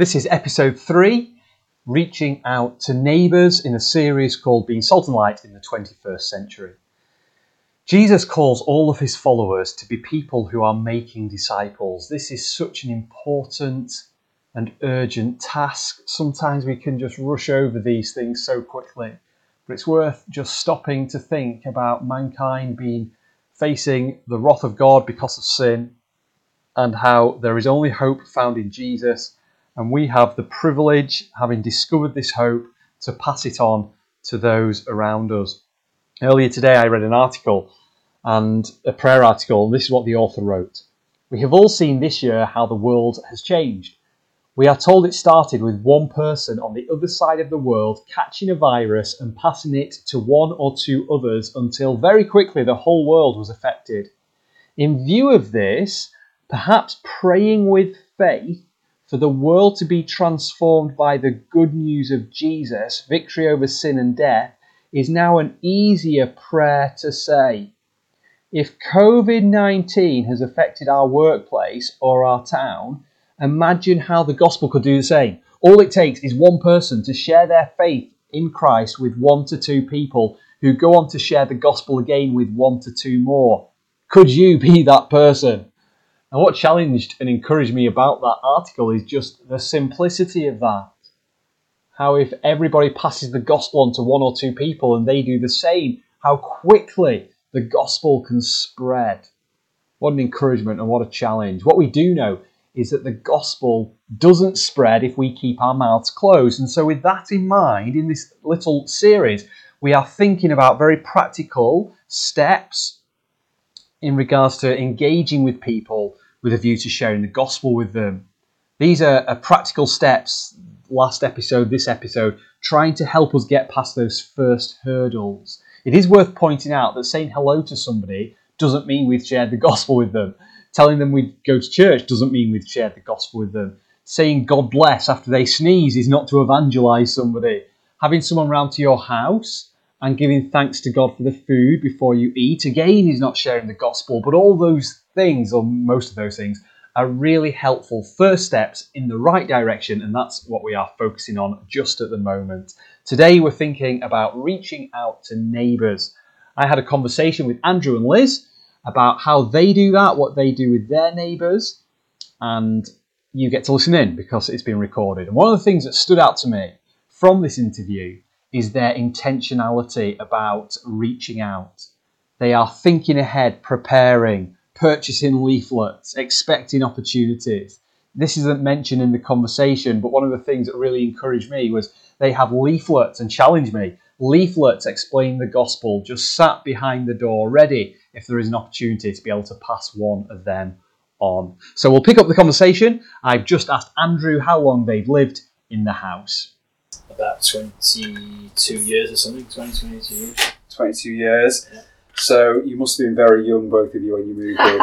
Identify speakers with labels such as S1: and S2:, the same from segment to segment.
S1: This is episode three, reaching out to neighbours in a series called Being Salt and Light in the 21st Century. Jesus calls all of his followers to be people who are making disciples. This is such an important and urgent task. Sometimes we can just rush over these things so quickly, but it's worth just stopping to think about mankind being facing the wrath of God because of sin and how there is only hope found in Jesus and we have the privilege, having discovered this hope, to pass it on to those around us. Earlier today, I read an article and a prayer article, and this is what the author wrote. We have all seen this year how the world has changed. We are told it started with one person on the other side of the world catching a virus and passing it to one or two others until very quickly the whole world was affected. In view of this, perhaps praying with faith for the world to be transformed by the good news of Jesus, victory over sin and death, is now an easier prayer to say. If COVID 19 has affected our workplace or our town, imagine how the gospel could do the same. All it takes is one person to share their faith in Christ with one to two people who go on to share the gospel again with one to two more. Could you be that person? And what challenged and encouraged me about that article is just the simplicity of that. How, if everybody passes the gospel on to one or two people and they do the same, how quickly the gospel can spread. What an encouragement and what a challenge. What we do know is that the gospel doesn't spread if we keep our mouths closed. And so, with that in mind, in this little series, we are thinking about very practical steps in regards to engaging with people with a view to sharing the gospel with them. These are, are practical steps, last episode, this episode, trying to help us get past those first hurdles. It is worth pointing out that saying hello to somebody doesn't mean we've shared the gospel with them. Telling them we go to church doesn't mean we've shared the gospel with them. Saying God bless after they sneeze is not to evangelize somebody. Having someone round to your house and giving thanks to God for the food before you eat. Again, he's not sharing the gospel, but all those things, or most of those things, are really helpful first steps in the right direction, and that's what we are focusing on just at the moment. Today, we're thinking about reaching out to neighbours. I had a conversation with Andrew and Liz about how they do that, what they do with their neighbours, and you get to listen in because it's been recorded. And one of the things that stood out to me from this interview is their intentionality about reaching out. They are thinking ahead, preparing, purchasing leaflets, expecting opportunities. This isn't mentioned in the conversation, but one of the things that really encouraged me was they have leaflets and challenge me. Leaflets explain the gospel, just sat behind the door, ready if there is an opportunity to be able to pass one of them on. So we'll pick up the conversation. I've just asked Andrew how long they've lived in the house
S2: about 22 years or something, 20, 22 years.
S3: 22 years. Yeah. So you must have been very young, both of you, when you moved in.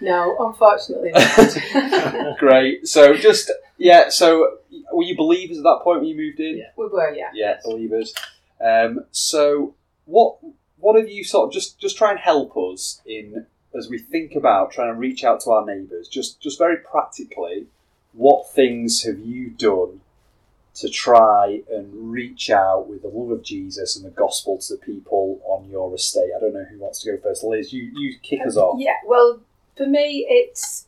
S4: no, unfortunately not.
S3: Great. So just, yeah, so were you believers at that point when you moved in?
S4: Yeah. We were, yeah.
S3: Yeah, believers. Um, so what what have you sort of, just, just try and help us in, as we think about trying to reach out to our neighbours, just, just very practically, what things have you done to try and reach out with the love of Jesus and the gospel to the people on your estate? I don't know who wants to go first. Liz, you, you kick us off.
S4: Yeah, well, for me, it's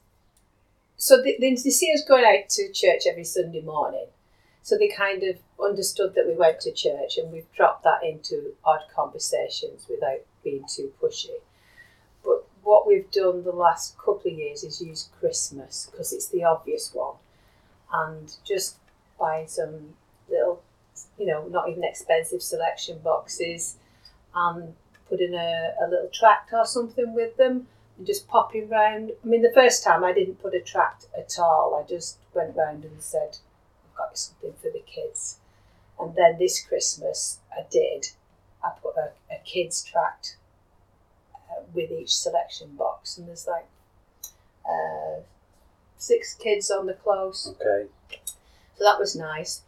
S4: so they, they see us going out to church every Sunday morning. So they kind of understood that we went to church and we've dropped that into odd conversations without being too pushy. But what we've done the last couple of years is use Christmas because it's the obvious one and just buying some little, you know, not even expensive selection boxes and putting a, a little tract or something with them. and just popping round. I mean, the first time I didn't put a tract at all. I just went round and said, "I've got something for the kids." And then this Christmas, I did. I put a, a kids tract uh, with each selection box, and there's like uh, six kids on the close.
S1: Okay.
S4: So that was nice.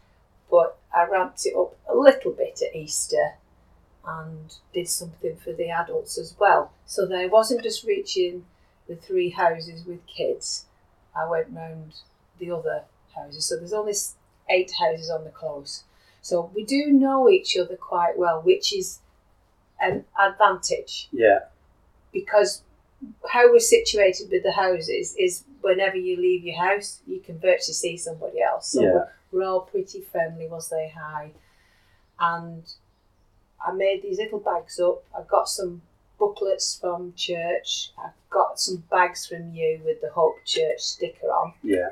S4: But I ramped it up a little bit at Easter and did something for the adults as well. So that I wasn't just reaching the three houses with kids. I went round the other houses. So there's only eight houses on the close. So we do know each other quite well, which is an advantage
S1: Yeah.
S4: because how we're situated with the houses is whenever you leave your house, you can virtually see somebody else. So
S1: Yeah.
S4: we're, all pretty friendly, we'll say hi. And I made these little bags up. I got some booklets from church. I got some bags from you with the Hope Church sticker on
S1: Yeah.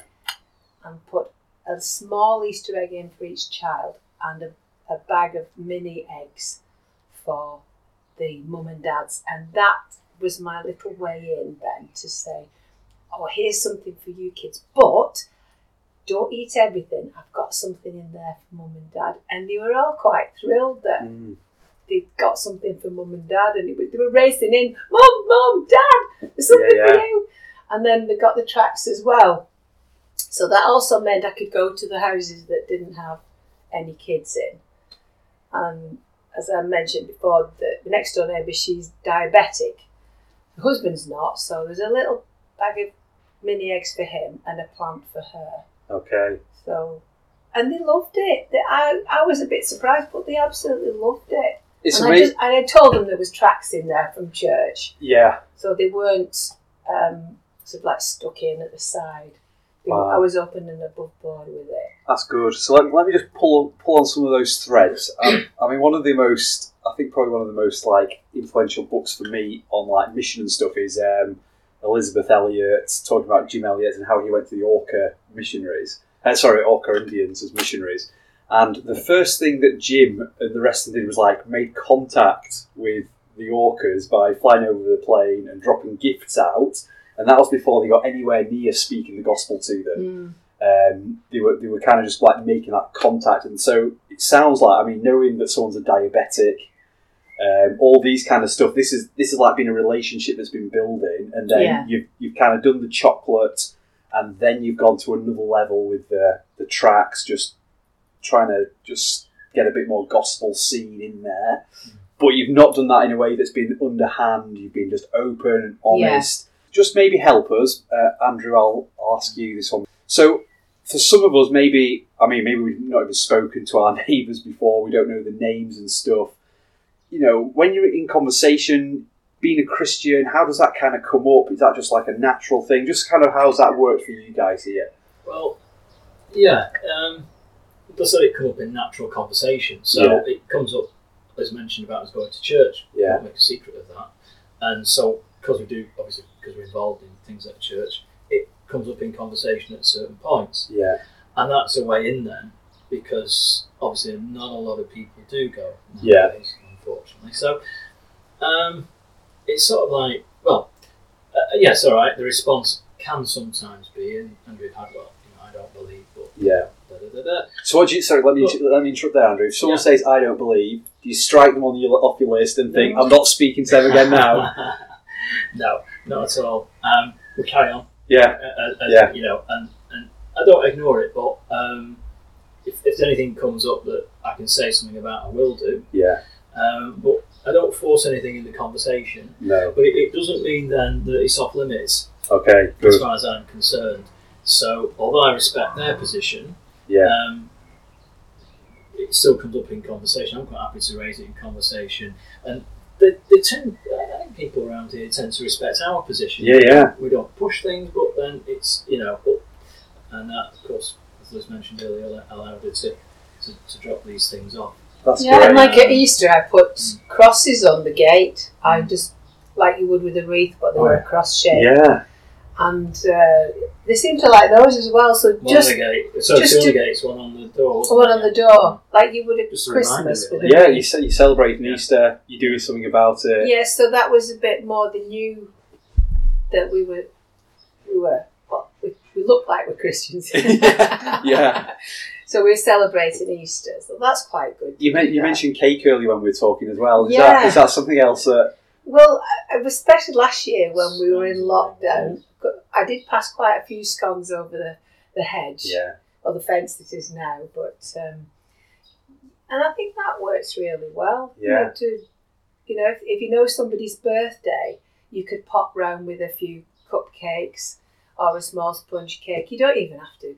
S4: and put a small Easter egg in for each child and a, a bag of mini eggs for the mum and dads. And that was my little way in then to say, oh, here's something for you kids, but don't eat everything. I've got something in there for mum and dad. And they were all quite thrilled that
S1: Mm.
S4: they got something for mum and dad, and was, they were racing in, Mum, Mum, Dad, there's something
S1: Yeah,
S4: for you. And then they got the tracks as well. So that also meant I could go to the houses that didn't have any kids in. And as I mentioned before, the, the next door neighbour, she's diabetic. Her husband's not, so there's a little bag of mini eggs for him and a plant for her.
S1: Okay.
S4: So, and they loved it. They, I, I was a bit surprised, but they absolutely loved it.
S1: It's
S4: and I, just, and I told them there was tracks in there from church,
S1: Yeah.
S4: so they weren't um, sort of like stuck in at the side. They-
S1: Wow.
S4: I was open and above board with it.
S1: That's good. So let, let me just pull pull on some of those threads. Um, I mean, one of the most, I think, probably one of the most like influential books for me on like mission and stuff is um, Elizabeth Elliot talking about Jim Elliot and how he went to the Auca missionaries. Uh, sorry, Auca Indians as missionaries. And the first thing that Jim and the rest of them did was like made contact with the Aucas by flying over the plane and dropping gifts out. And that was before they got anywhere near speaking the gospel to them um, they were they were kind of just like making that contact, and so it sounds like I mean knowing that someone's a diabetic, um, all these kind of stuff. This is this is like being a relationship that's been building, and then
S4: Yeah.
S1: you've you've kind of done the chocolate, and then you've gone to another level with the the tracks, just trying to just get a bit more gospel scene in there. But you've not done that in a way that's been underhand. You've been just open and honest. Just maybe help us, uh, Andrew. I'll, I'll ask you this one. So, for some of us, maybe I mean, maybe we've not even spoken to our neighbours before. We don't know the names and stuff. You know, when you're in conversation, being a Christian, how does that kind of come up? Is that just like a natural thing? Just kind of how's that worked for you guys here?
S2: Well, yeah, um, it does it come up in natural conversation. So
S1: Yeah.
S2: it comes up, as mentioned, about us going to church.
S1: Yeah.
S2: Don't make a secret of that. And so, because we do, obviously, because we're involved in things at church, it comes up in conversation at certain points.
S1: Yeah,
S2: And that's a way in then, because obviously not a lot of people do go
S1: Yeah.
S2: nowadays, unfortunately. So um, it's sort of like, well, uh, yes, all right, the response can sometimes be, and, and we've had, well, you know, I don't believe, but
S1: yeah.
S2: da da da.
S1: So what do you? Sorry, let me
S2: Well-
S1: let me interrupt there, Andrew. If someone
S2: Yeah.
S1: says I don't believe, do you strike them on your off your list and think
S2: No.
S1: I'm not speaking to them again now?
S2: no, not at all. Um, we carry on.
S1: yeah,
S2: uh, uh, as,
S1: Yeah.
S2: You know, and, and I don't ignore it, but um, if, if anything comes up that I can say something about, I will do.
S1: yeah,
S2: Um, but I don't force anything in the conversation.
S1: no,
S2: But it, it doesn't mean then that it's off limits
S1: okay,
S2: as far as I'm concerned. So, although I respect their position,
S1: yeah,
S2: um, it still comes up in conversation. I'm quite happy to raise it in conversation. And they, they tend, I think people around here tend to respect our position.
S1: yeah, yeah,
S2: We don't push things, but then it's, you know, up. and that, of course, as Liz mentioned earlier, allowed it to, to, to drop these things off.
S1: That's
S4: Yeah,
S1: great.
S4: and like at Easter, I put crosses on the gate. I just like you would with a wreath, but they
S1: Oh,
S4: were a cross shape,
S1: yeah,
S4: and uh, they seem to like those as well. So
S2: One
S4: just
S2: on the gate, so
S4: just
S2: two on the gates, one on the door.
S4: one on the door, like you would at
S2: Just
S4: Christmas
S2: reminder,
S4: with
S2: really.
S1: yeah.
S4: wreath.
S1: You ce- you celebrate
S2: Yeah.
S1: Easter, you do something about it.
S4: Yeah, so that was a bit more the new that we were we were well, we, we looked like we're Christians.
S1: Yeah.
S4: So we're celebrating Easter. So that's quite good.
S1: You, men- you mentioned cake earlier when we were talking as well. Is,
S4: Yeah.
S1: that, is that something else that.
S4: Well, especially last year when we were in lockdown, I did pass quite a few scones over the, the hedge.
S1: Yeah.
S4: or the fence that is now. But um, and I think that works really well. You know,
S1: Yeah.
S4: to you know, if, if you know somebody's birthday, you could pop round with a few cupcakes or a small sponge cake. You don't even have to,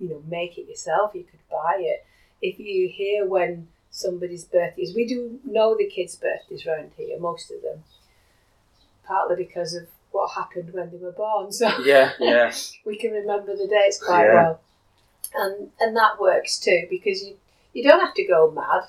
S4: you know, make it yourself. You could buy it. If you hear when somebody's birthday is, we do know the kids' birthdays around here, most of them, partly because of what happened when they were born. So
S1: Yeah, yeah.
S4: we can remember the dates quite
S1: Yeah.
S4: well, and and that works too because you you don't have to go mad.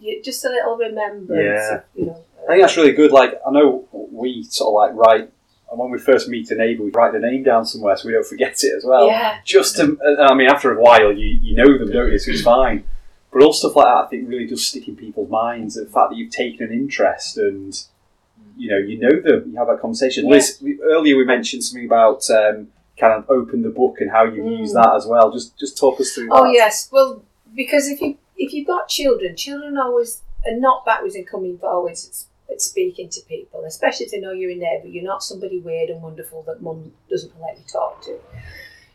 S4: You, just a little remembrance.
S1: Yeah.
S4: Of, you know.
S1: I think that's really good. Like, I know we sort of like write, and when we first meet a neighbour, we write the name down somewhere so we don't forget it as well.
S4: yeah,
S1: Just to, I mean, after a while, you, you know them, don't you? So it's fine. But all stuff like that, I think, really does stick in people's minds. The fact that you've taken an interest and, you know, you know them, you have that conversation.
S4: Yeah.
S1: Liz, earlier we mentioned something about um, kind of open the book and how you
S4: Mm.
S1: use that as well. Just just talk us through
S4: Oh
S1: that.
S4: yes, well because if you if you've got children, children always are not backwards in coming forwards at, at speaking to people, especially to know you're a neighbour. You're not somebody weird and wonderful that mum doesn't let you talk to.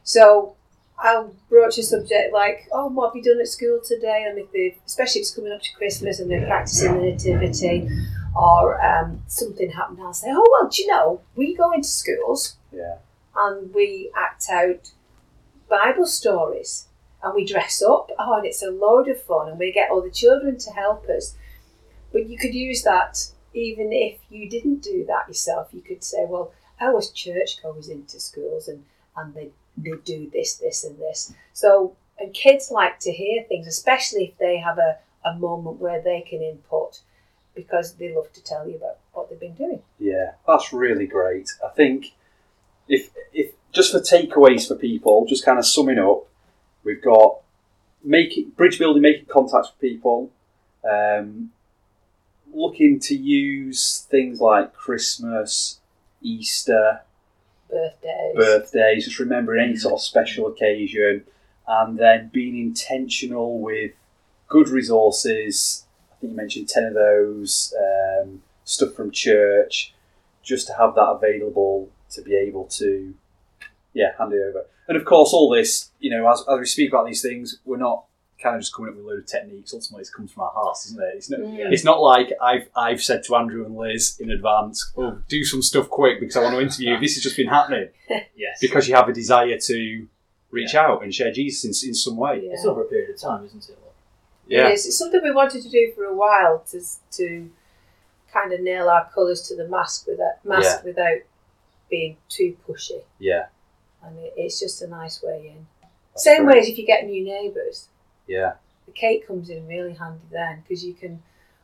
S4: So I'll broach a subject like, "Oh, what have you done at school today?" And if they, especially if it's coming up to Christmas and they're practicing the nativity, or um, something happened, I'll say, "Oh well, do you know we go into schools
S1: Yeah.
S4: and we act out Bible stories and we dress up. Oh, and it's a load of fun, and we get all the children to help us. But you could use that even if you didn't do that yourself. You could say, well, our church goes into schools and, and they, they do this, this, and this. So, and kids like to hear things, especially if they have a, a moment where they can input because they love to tell you about what they've been doing.
S1: Yeah, that's really great. I think if if just for takeaways for people, just kind of summing up, we've got making bridge building, making contacts with people, um, looking to use things like Christmas, Easter,
S4: Birthdays.
S1: birthdays, just remembering any sort of special occasion, and then being intentional with good resources. I think you mentioned 10 of those, um, stuff from church, just to have that available to be able to, yeah, hand it over. And of course, all this, you know, as, as we speak about these things, we're not kind of just coming up with a load of techniques. Ultimately, it comes from our hearts, isn't it? It's not,
S4: Mm.
S1: it's not like I've I've said to Andrew and Liz in advance, "Oh, do some stuff quick because I want to interview you." This has just been happening
S2: Yes.
S1: because you have a desire to reach out and share Jesus in, in some way.
S4: Yeah.
S2: it's over a period of time, isn't it?
S1: Yeah,
S4: It is. It's something we wanted to do for a while to to kind of nail our colours to the mask without mask without being too pushy,
S1: yeah,
S4: and it, it's just a nice way in.
S1: That's
S4: Same
S1: great.
S4: way as if you get new neighbours,
S1: yeah,
S4: the cake comes in really handy then because you can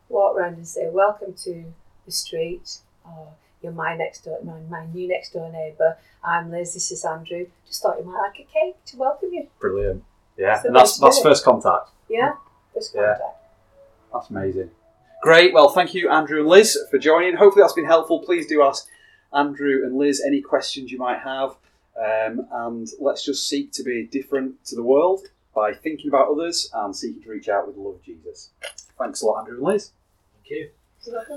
S4: walk around and say welcome to the street, or you're my next door, my, my new next door neighbour. I'm Liz. This is Andrew. Just thought you might like a cake to welcome you.
S1: brilliant. Yeah, and that's
S4: that's
S1: first contact.
S4: Yeah, first
S1: Yeah.
S4: contact.
S1: That's amazing. Great. Well, thank you, Andrew and Liz, for joining. Hopefully, that's been helpful. Please do ask Andrew and Liz any questions you might have, um, and let's just seek to be different to the world by thinking about others and seeking to reach out with the love of Jesus. Thanks a lot, Andrew and Liz.
S2: Thank you.
S4: So